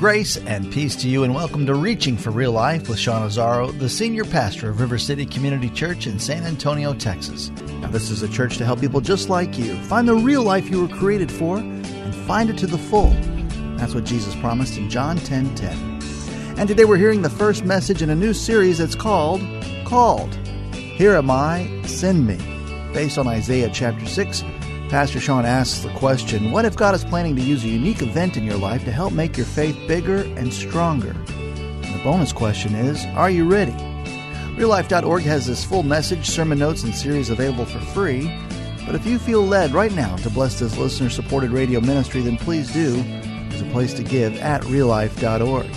Grace and peace to you, and welcome to Reaching for Real Life with Sean Azzaro, the senior pastor of River City Community Church in San Antonio, Texas. Now, this is a church to help people just like you find the real life you were created for and find it to the full. That's what Jesus promised in John 10 10. And today we're hearing the first message in a new series that's called Called. Here am I, send me. Based on Isaiah chapter 6, Pastor Sean asks the question What if God is planning to use a unique event in your life to help make your faith bigger and stronger? And the bonus question is Are you ready? RealLife.org has this full message, sermon notes, and series available for free. But if you feel led right now to bless this listener supported radio ministry, then please do. There's a place to give at reallife.org.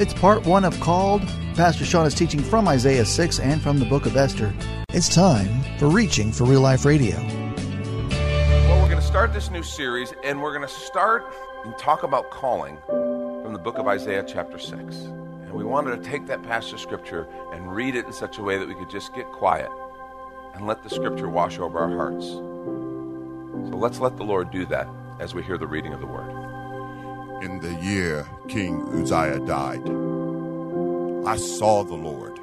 It's part one of Called. Pastor Sean is teaching from Isaiah 6 and from the book of Esther. It's time for Reaching for Real Life Radio this new series, and we're going to start and talk about calling from the book of Isaiah, chapter 6. And we wanted to take that passage of scripture and read it in such a way that we could just get quiet and let the scripture wash over our hearts. So let's let the Lord do that as we hear the reading of the word. In the year King Uzziah died, I saw the Lord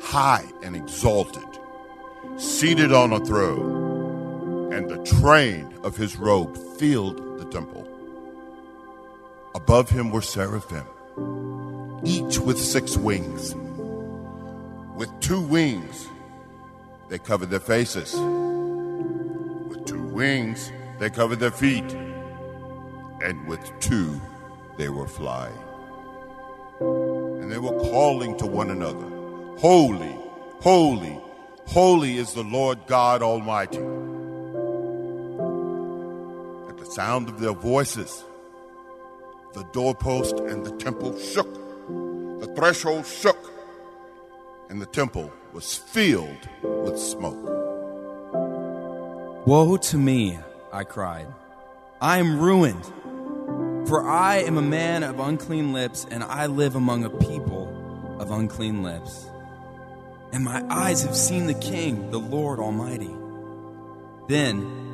high and exalted, seated on a throne and the train of his robe filled the temple. Above him were seraphim, each with six wings. With two wings, they covered their faces. With two wings, they covered their feet. And with two, they were flying. And they were calling to one another Holy, holy, holy is the Lord God Almighty sound of their voices. The doorpost and the temple shook. The threshold shook. And the temple was filled with smoke. Woe to me, I cried. I am ruined. For I am a man of unclean lips, and I live among a people of unclean lips. And my eyes have seen the King, the Lord Almighty. Then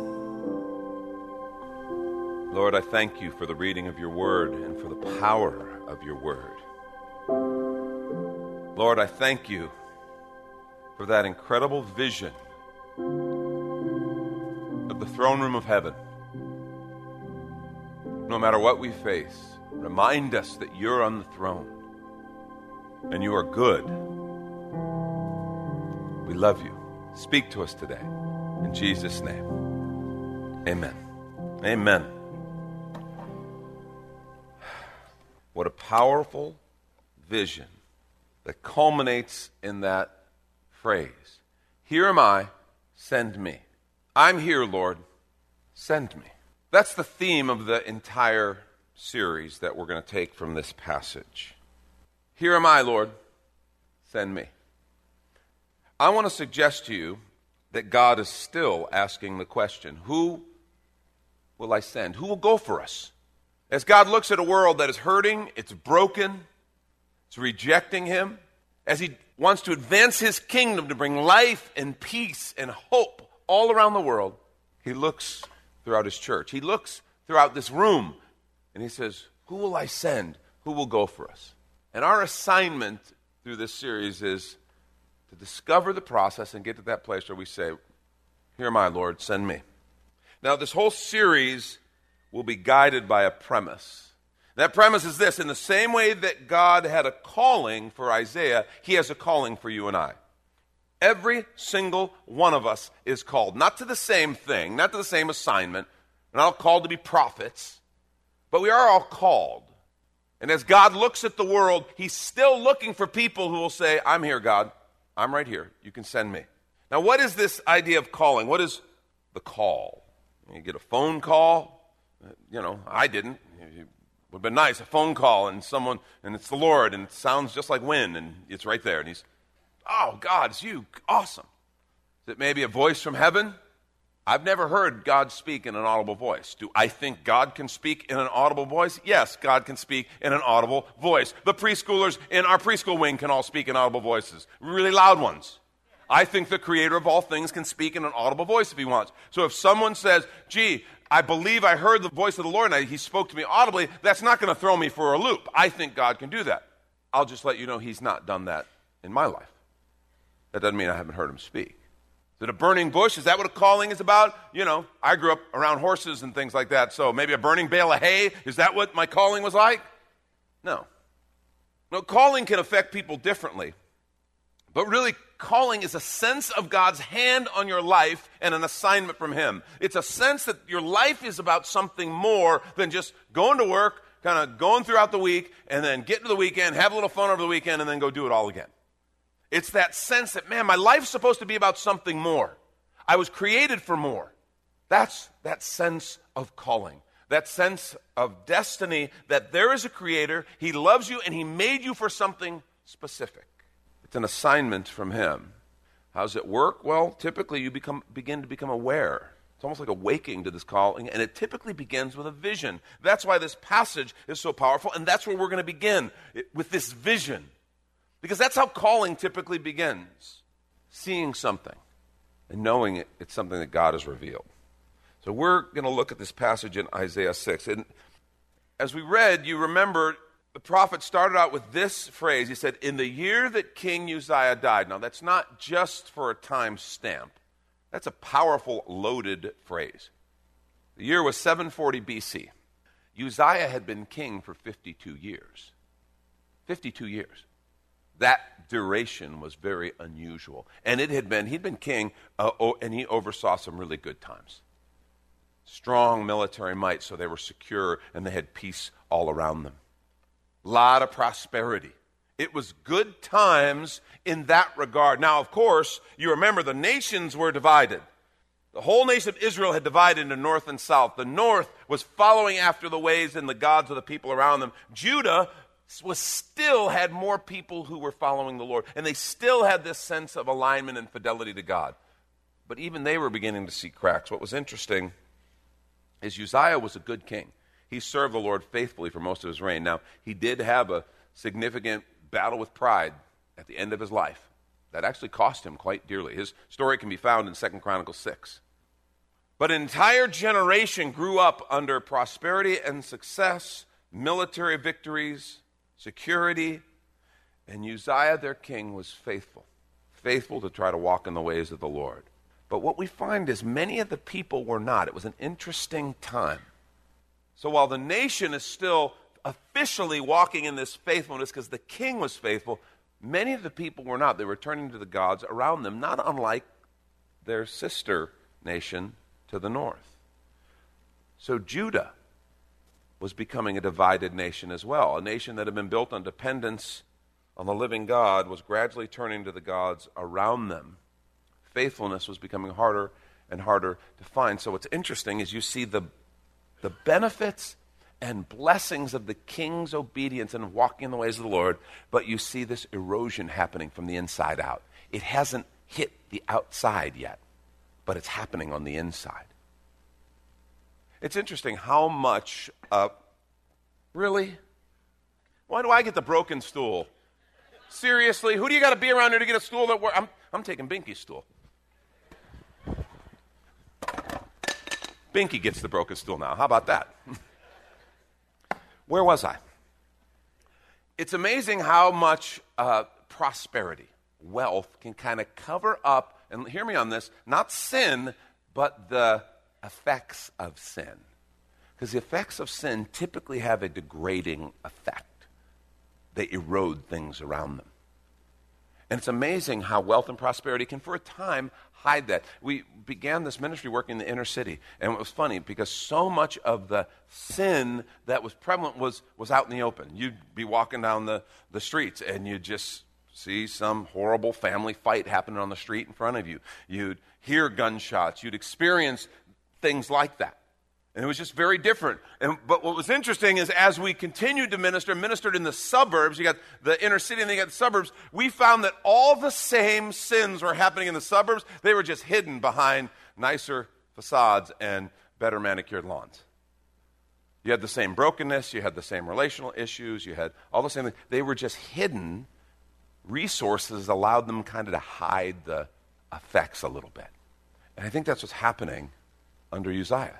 Lord, I thank you for the reading of your word and for the power of your word. Lord, I thank you for that incredible vision of the throne room of heaven. No matter what we face, remind us that you're on the throne and you are good. We love you. Speak to us today. In Jesus' name. Amen. Amen. What a powerful vision that culminates in that phrase Here am I, send me. I'm here, Lord, send me. That's the theme of the entire series that we're going to take from this passage. Here am I, Lord, send me. I want to suggest to you that God is still asking the question Who will I send? Who will go for us? As God looks at a world that is hurting, it's broken, it's rejecting Him, as He wants to advance His kingdom to bring life and peace and hope all around the world, He looks throughout His church. He looks throughout this room and He says, Who will I send? Who will go for us? And our assignment through this series is to discover the process and get to that place where we say, Here am I, Lord, send me. Now, this whole series will be guided by a premise. That premise is this in the same way that God had a calling for Isaiah, he has a calling for you and I. Every single one of us is called, not to the same thing, not to the same assignment. We're not all called to be prophets, but we are all called. And as God looks at the world, He's still looking for people who will say, I'm here, God. I'm right here. You can send me. Now, what is this idea of calling? What is the call? You get a phone call. You know, I didn't. It would have been nice, a phone call and someone, and it's the Lord, and it sounds just like wind, and it's right there. And He's, oh, God, it's you. Awesome. Is it maybe a voice from heaven? I've never heard God speak in an audible voice. Do I think God can speak in an audible voice? Yes, God can speak in an audible voice. The preschoolers in our preschool wing can all speak in audible voices, really loud ones. I think the creator of all things can speak in an audible voice if he wants. So if someone says, gee, I believe I heard the voice of the Lord and I, he spoke to me audibly, that's not going to throw me for a loop. I think God can do that. I'll just let you know he's not done that in my life. That doesn't mean I haven't heard him speak. Is it a burning bush? Is that what a calling is about? You know, I grew up around horses and things like that, so maybe a burning bale of hay. Is that what my calling was like? No. No, calling can affect people differently. But really, calling is a sense of God's hand on your life and an assignment from Him. It's a sense that your life is about something more than just going to work, kind of going throughout the week, and then getting to the weekend, have a little fun over the weekend, and then go do it all again. It's that sense that, man, my life's supposed to be about something more. I was created for more. That's that sense of calling, that sense of destiny that there is a creator, he loves you, and he made you for something specific. It's an assignment from him. How does it work? Well, typically you become, begin to become aware. It's almost like a waking to this calling, and it typically begins with a vision. That's why this passage is so powerful, and that's where we're going to begin with this vision. Because that's how calling typically begins seeing something and knowing it, it's something that God has revealed. So we're going to look at this passage in Isaiah 6. And as we read, you remember the prophet started out with this phrase. He said, In the year that King Uzziah died. Now, that's not just for a time stamp, that's a powerful, loaded phrase. The year was 740 BC. Uzziah had been king for 52 years. 52 years that duration was very unusual. And it had been, he'd been king, uh, oh, and he oversaw some really good times. Strong military might, so they were secure and they had peace all around them. Lot of prosperity. It was good times in that regard. Now, of course, you remember the nations were divided. The whole nation of Israel had divided into north and south. The north was following after the ways and the gods of the people around them. Judah was still had more people who were following the Lord, and they still had this sense of alignment and fidelity to God. But even they were beginning to see cracks. What was interesting is Uzziah was a good king. He served the Lord faithfully for most of his reign. Now, he did have a significant battle with pride at the end of his life. That actually cost him quite dearly. His story can be found in 2 Chronicles 6. But an entire generation grew up under prosperity and success, military victories, security. And Uzziah, their king, was faithful, faithful to try to walk in the ways of the Lord. But what we find is many of the people were not. It was an interesting time. So while the nation is still officially walking in this faithfulness because the king was faithful, many of the people were not. They were turning to the gods around them, not unlike their sister nation to the north. So Judah was becoming a divided nation as well. A nation that had been built on dependence on the living God was gradually turning to the gods around them. Faithfulness was becoming harder and harder to find. So what's interesting is you see the, the benefits and blessings of the king's obedience and walking in the ways of the Lord, but you see this erosion happening from the inside out. It hasn't hit the outside yet, but it's happening on the inside. It's interesting how much, uh, really? Why do I get the broken stool? Seriously, who do you got to be around here to get a stool that works? I'm, I'm taking Binky's stool. Binky gets the broken stool now. How about that? Where was I? It's amazing how much uh, prosperity, wealth can kind of cover up, and hear me on this, not sin, but the effects of sin. Because the effects of sin typically have a degrading effect, they erode things around them. And it's amazing how wealth and prosperity can, for a time, hide that. We began this ministry working in the inner city, and it was funny because so much of the sin that was prevalent was, was out in the open. You'd be walking down the, the streets, and you'd just see some horrible family fight happening on the street in front of you. You'd hear gunshots. You'd experience things like that. And it was just very different. And, but what was interesting is as we continued to minister, ministered in the suburbs, you got the inner city and then you got the suburbs, we found that all the same sins were happening in the suburbs. They were just hidden behind nicer facades and better manicured lawns. You had the same brokenness, you had the same relational issues, you had all the same things. They were just hidden. Resources allowed them kind of to hide the effects a little bit. And I think that's what's happening under Uzziah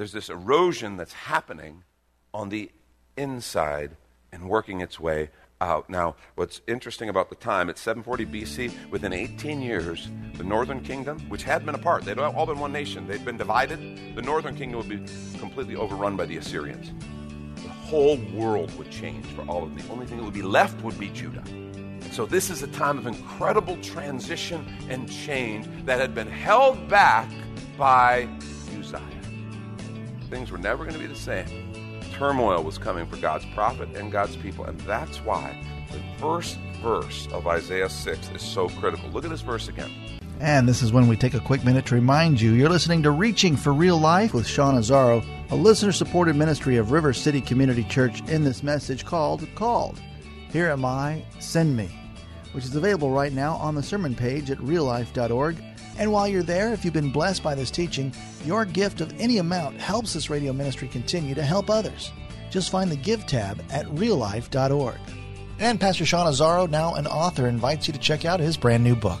there's this erosion that's happening on the inside and working its way out. Now, what's interesting about the time, it's 740 BC. Within 18 years, the northern kingdom, which had been apart, they'd all been one nation, they'd been divided, the northern kingdom would be completely overrun by the Assyrians. The whole world would change for all of them. The only thing that would be left would be Judah. And so, this is a time of incredible transition and change that had been held back by things were never going to be the same. Turmoil was coming for God's prophet and God's people, and that's why the first verse of Isaiah 6 is so critical. Look at this verse again. And this is when we take a quick minute to remind you you're listening to Reaching for Real Life with Sean Azzaro, a listener supported ministry of River City Community Church, in this message called Called. Here am I, send me, which is available right now on the sermon page at reallife.org and while you're there, if you've been blessed by this teaching, your gift of any amount helps this radio ministry continue to help others. Just find the Give tab at reallife.org. And Pastor Sean Azzaro, now an author, invites you to check out his brand new book.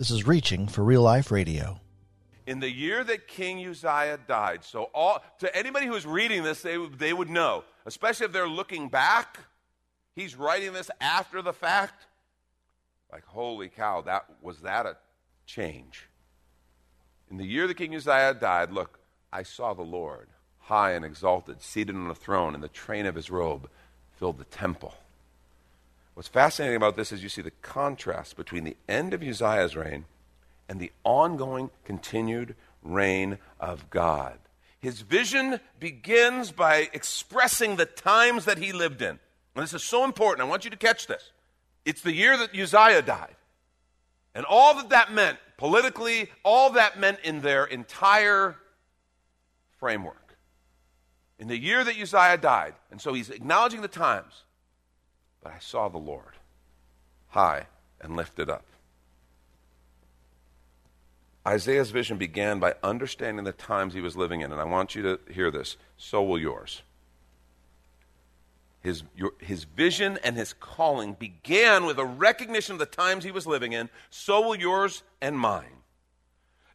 this is Reaching for Real Life Radio. In the year that King Uzziah died, so all to anybody who's reading this, they, they would know, especially if they're looking back, he's writing this after the fact. Like, holy cow, that was that a change. In the year that King Uzziah died, look, I saw the Lord, high and exalted, seated on a throne, and the train of his robe filled the temple. What's fascinating about this is you see the contrast between the end of Uzziah's reign and the ongoing, continued reign of God. His vision begins by expressing the times that he lived in. And this is so important. I want you to catch this. It's the year that Uzziah died. And all that that meant politically, all that meant in their entire framework. In the year that Uzziah died. And so he's acknowledging the times. But I saw the Lord high and lifted up. Isaiah's vision began by understanding the times he was living in, and I want you to hear this. So will yours. His, your, his vision and his calling began with a recognition of the times he was living in. So will yours and mine.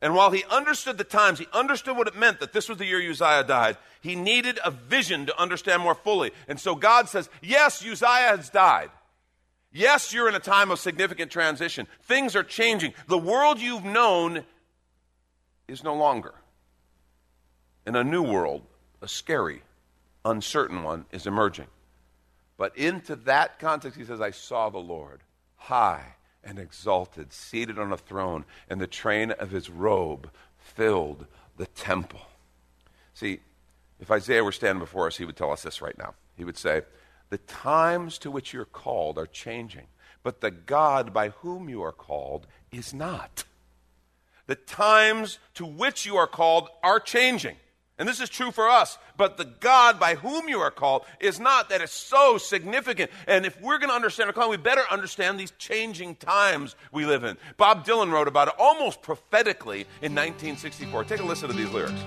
And while he understood the times, he understood what it meant that this was the year Uzziah died, he needed a vision to understand more fully. And so God says, Yes, Uzziah has died. Yes, you're in a time of significant transition. Things are changing. The world you've known is no longer. In a new world, a scary, uncertain one is emerging. But into that context, he says, I saw the Lord high and exalted, seated on a throne, and the train of his robe filled the temple. See, if Isaiah were standing before us, he would tell us this right now. He would say, The times to which you're called are changing, but the God by whom you are called is not. The times to which you are called are changing. And this is true for us, but the God by whom you are called is not. That is so significant. And if we're going to understand our calling, we better understand these changing times we live in. Bob Dylan wrote about it almost prophetically in 1964. Take a listen to these lyrics.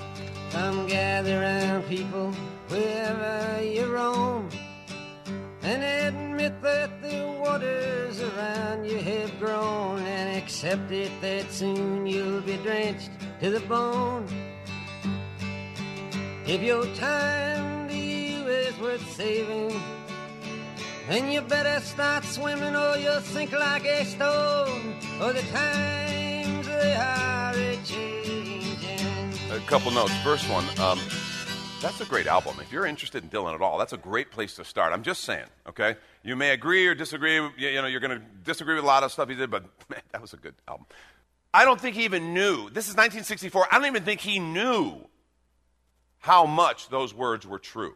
Come gather round, people, wherever you roam, and admit that the waters around you have grown, and accept it that soon you'll be drenched to the bone. If your time to you is worth saving, then you better start swimming or you'll sink like a stone. Or the times they are a changing. A couple notes. First one, um, that's a great album. If you're interested in Dylan at all, that's a great place to start. I'm just saying, okay? You may agree or disagree. You, you know, you're going to disagree with a lot of stuff he did, but man, that was a good album. I don't think he even knew. This is 1964. I don't even think he knew how much those words were true.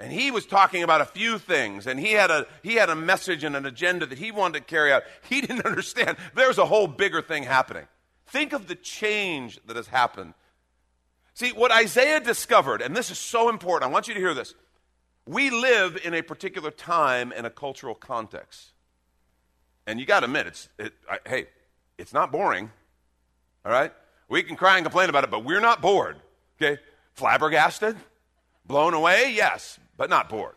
And he was talking about a few things, and he had a, he had a message and an agenda that he wanted to carry out. He didn't understand there's a whole bigger thing happening. Think of the change that has happened. See, what Isaiah discovered, and this is so important, I want you to hear this. We live in a particular time and a cultural context. And you got to admit, it's, it, I, hey, it's not boring, all right? We can cry and complain about it, but we're not bored, okay? Flabbergasted? Blown away? Yes, but not bored.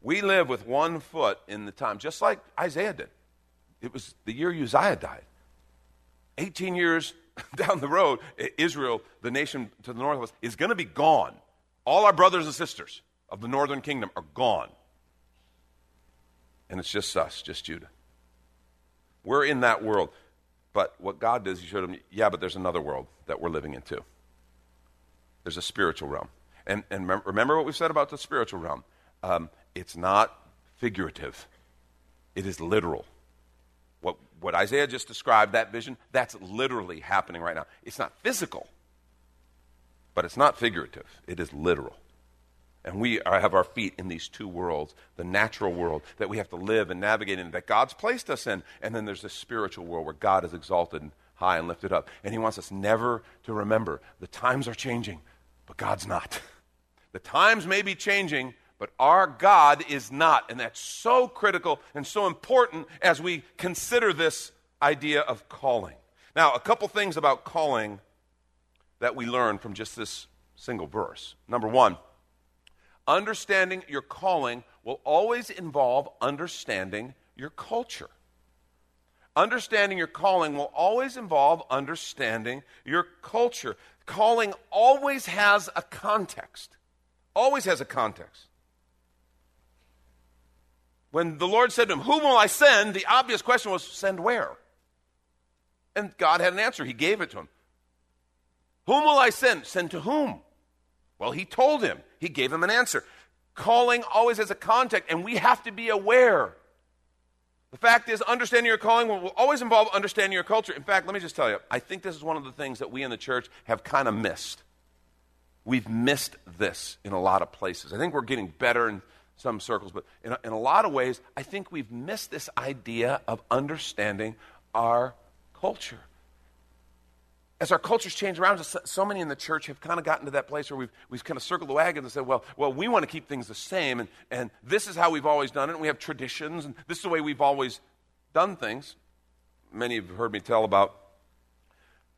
We live with one foot in the time, just like Isaiah did. It was the year Uzziah died. 18 years down the road, Israel, the nation to the north of us, is going to be gone. All our brothers and sisters of the northern kingdom are gone. And it's just us, just Judah. We're in that world. But what God does, He showed them, yeah, but there's another world that we're living in too. There's a spiritual realm. And, and remember what we said about the spiritual realm. Um, it's not figurative, it is literal. What, what Isaiah just described, that vision, that's literally happening right now. It's not physical, but it's not figurative, it is literal. And we are, have our feet in these two worlds the natural world that we have to live and navigate in, that God's placed us in. And then there's the spiritual world where God is exalted and high and lifted up. And He wants us never to remember the times are changing, but God's not. The times may be changing, but our God is not. And that's so critical and so important as we consider this idea of calling. Now, a couple things about calling that we learn from just this single verse. Number one, understanding your calling will always involve understanding your culture. Understanding your calling will always involve understanding your culture. Calling always has a context. Always has a context. When the Lord said to him, Whom will I send? the obvious question was, Send where? And God had an answer. He gave it to him. Whom will I send? Send to whom? Well, he told him. He gave him an answer. Calling always has a context, and we have to be aware. The fact is, understanding your calling will always involve understanding your culture. In fact, let me just tell you, I think this is one of the things that we in the church have kind of missed. We've missed this in a lot of places. I think we're getting better in some circles, but in a, in a lot of ways, I think we've missed this idea of understanding our culture. As our cultures change around us, so many in the church have kind of gotten to that place where we've, we've kind of circled the wagons and said, well, well, we want to keep things the same, and, and this is how we've always done it, and we have traditions, and this is the way we've always done things. Many have heard me tell about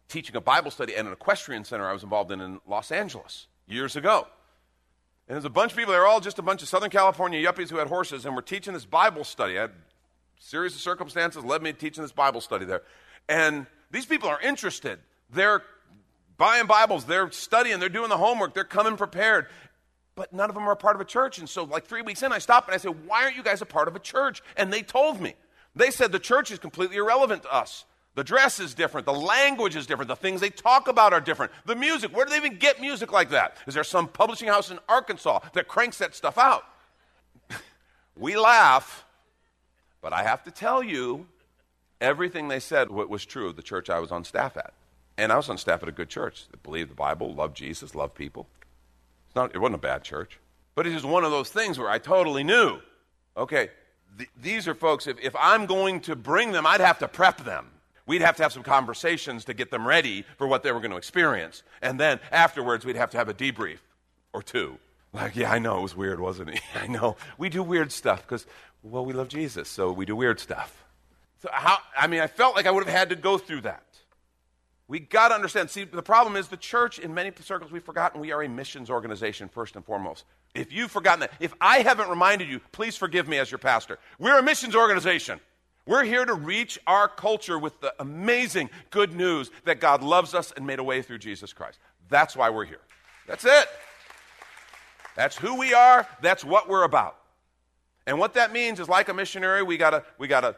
teaching a Bible study at an equestrian center I was involved in in Los Angeles years ago. And there's a bunch of people, they're all just a bunch of Southern California yuppies who had horses, and we're teaching this Bible study. I had a series of circumstances led me to teaching this Bible study there. And these people are interested. They're buying Bibles, they're studying, they're doing the homework, they're coming prepared. But none of them are a part of a church. And so, like three weeks in, I stopped and I said, Why aren't you guys a part of a church? And they told me. They said the church is completely irrelevant to us. The dress is different. The language is different. The things they talk about are different. The music, where do they even get music like that? Is there some publishing house in Arkansas that cranks that stuff out? we laugh, but I have to tell you, everything they said was true of the church I was on staff at. And I was on staff at a good church that believed the Bible, loved Jesus, loved people. It's not, it wasn't a bad church. But it was one of those things where I totally knew okay, th- these are folks, if, if I'm going to bring them, I'd have to prep them. We'd have to have some conversations to get them ready for what they were going to experience. And then afterwards, we'd have to have a debrief or two. Like, yeah, I know it was weird, wasn't it? I know. We do weird stuff because, well, we love Jesus, so we do weird stuff. So, how, I mean, I felt like I would have had to go through that. We got to understand. See, the problem is the church, in many circles, we've forgotten we are a missions organization, first and foremost. If you've forgotten that, if I haven't reminded you, please forgive me as your pastor. We're a missions organization. We're here to reach our culture with the amazing good news that God loves us and made a way through Jesus Christ. That's why we're here. That's it. That's who we are. That's what we're about. And what that means is, like a missionary, we gotta we gotta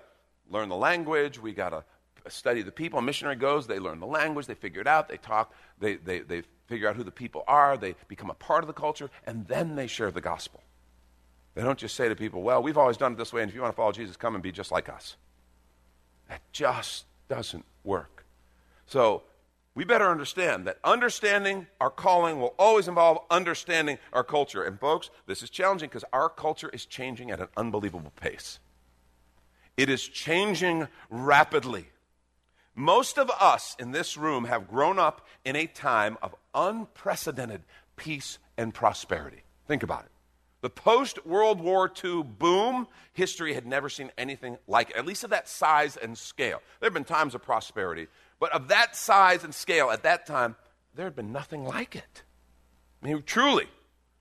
learn the language. We gotta study the people. A missionary goes, they learn the language, they figure it out, they talk, they, they, they figure out who the people are, they become a part of the culture, and then they share the gospel. They don't just say to people, well, we've always done it this way, and if you want to follow Jesus, come and be just like us. That just doesn't work. So we better understand that understanding our calling will always involve understanding our culture. And folks, this is challenging because our culture is changing at an unbelievable pace. It is changing rapidly. Most of us in this room have grown up in a time of unprecedented peace and prosperity. Think about it. The post World War II boom, history had never seen anything like it, at least of that size and scale. There have been times of prosperity, but of that size and scale at that time, there had been nothing like it. I mean, truly,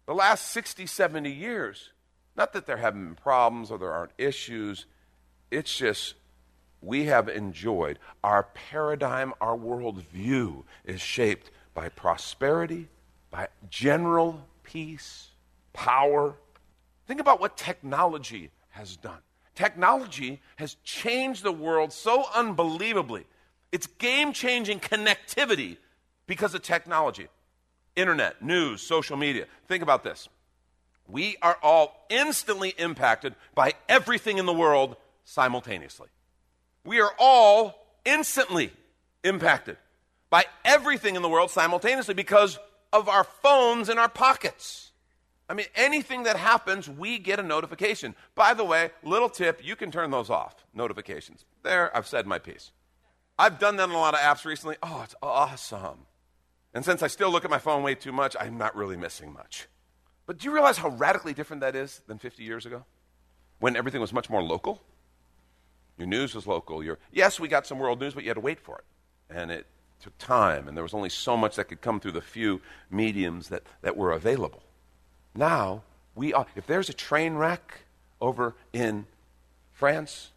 the last 60, 70 years, not that there haven't been problems or there aren't issues, it's just we have enjoyed. Our paradigm, our worldview is shaped by prosperity, by general peace, power. Think about what technology has done. Technology has changed the world so unbelievably. It's game changing connectivity because of technology. Internet, news, social media. Think about this. We are all instantly impacted by everything in the world simultaneously we are all instantly impacted by everything in the world simultaneously because of our phones in our pockets. I mean, anything that happens, we get a notification. By the way, little tip, you can turn those off, notifications. There, I've said my piece. I've done that on a lot of apps recently. Oh, it's awesome. And since I still look at my phone way too much, I'm not really missing much. But do you realize how radically different that is than 50 years ago? When everything was much more local? Your news was local. Your, yes, we got some world news, but you had to wait for it. And it took time, and there was only so much that could come through the few mediums that, that were available. Now, we are, if there's a train wreck over in France,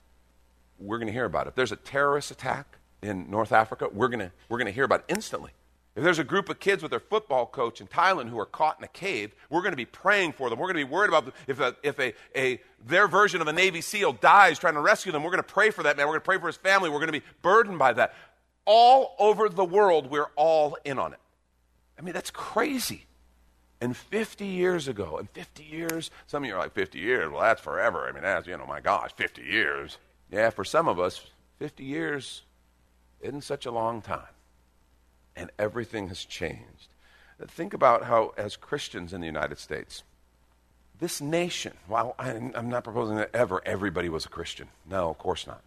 we're going to hear about it. If there's a terrorist attack in North Africa, we're going to, we're going to hear about it instantly. If there's a group of kids with their football coach in Thailand who are caught in a cave, we're going to be praying for them. We're going to be worried about them. if, a, if a, a, their version of a Navy SEAL dies trying to rescue them. We're going to pray for that man. We're going to pray for his family. We're going to be burdened by that. All over the world, we're all in on it. I mean, that's crazy. And 50 years ago, and 50 years, some of you are like, 50 years? Well, that's forever. I mean, that's, you know, my gosh, 50 years. Yeah, for some of us, 50 years isn't such a long time and everything has changed. Think about how, as Christians in the United States, this nation, while I'm not proposing that ever everybody was a Christian. No, of course not.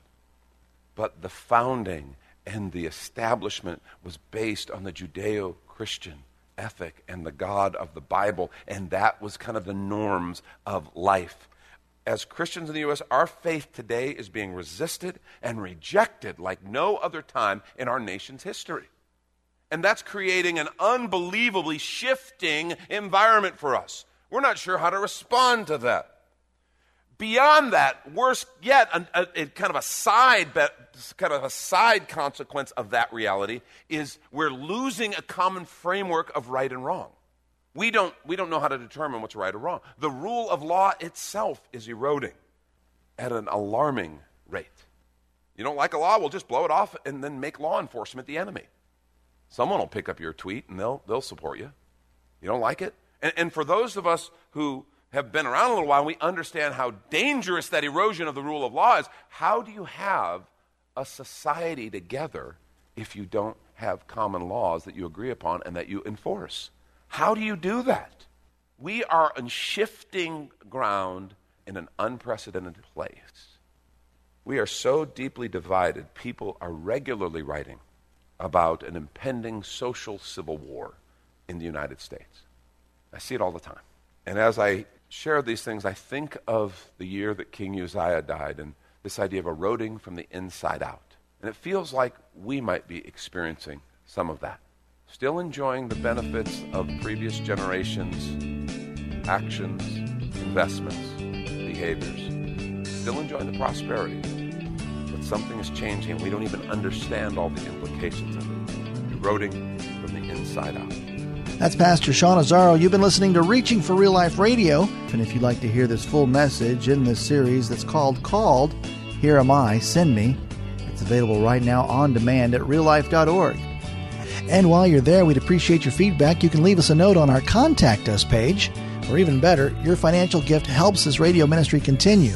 But the founding and the establishment was based on the Judeo Christian ethic and the God of the Bible, and that was kind of the norms of life. As Christians in the U.S., our faith today is being resisted and rejected like no other time in our nation's history. And that's creating an unbelievably shifting environment for us. We're not sure how to respond to that. Beyond that, worse yet, a, a, a kind of a side kind of a side consequence of that reality is we're losing a common framework of right and wrong. We don't, we don't know how to determine what's right or wrong. The rule of law itself is eroding at an alarming rate. You don't like a law, well, just blow it off and then make law enforcement the enemy. Someone will pick up your tweet and they'll, they'll support you. You don't like it? And, and for those of us who have been around a little while, we understand how dangerous that erosion of the rule of law is. How do you have a society together if you don't have common laws that you agree upon and that you enforce. How do you do that? We are on shifting ground in an unprecedented place. We are so deeply divided, people are regularly writing about an impending social civil war in the United States. I see it all the time. And as I share these things, I think of the year that King Uzziah died and this idea of eroding from the inside out. And it feels like we might be experiencing some of that. Still enjoying the benefits of previous generations' actions, investments, behaviors. Still enjoying the prosperity. Something is changing. We don't even understand all the implications of it. Eroding from the inside out. That's Pastor Sean Azzaro. You've been listening to Reaching for Real Life Radio. And if you'd like to hear this full message in this series that's called Called, Here Am I, Send Me, it's available right now on demand at reallife.org. And while you're there, we'd appreciate your feedback. You can leave us a note on our Contact Us page, or even better, your financial gift helps this radio ministry continue.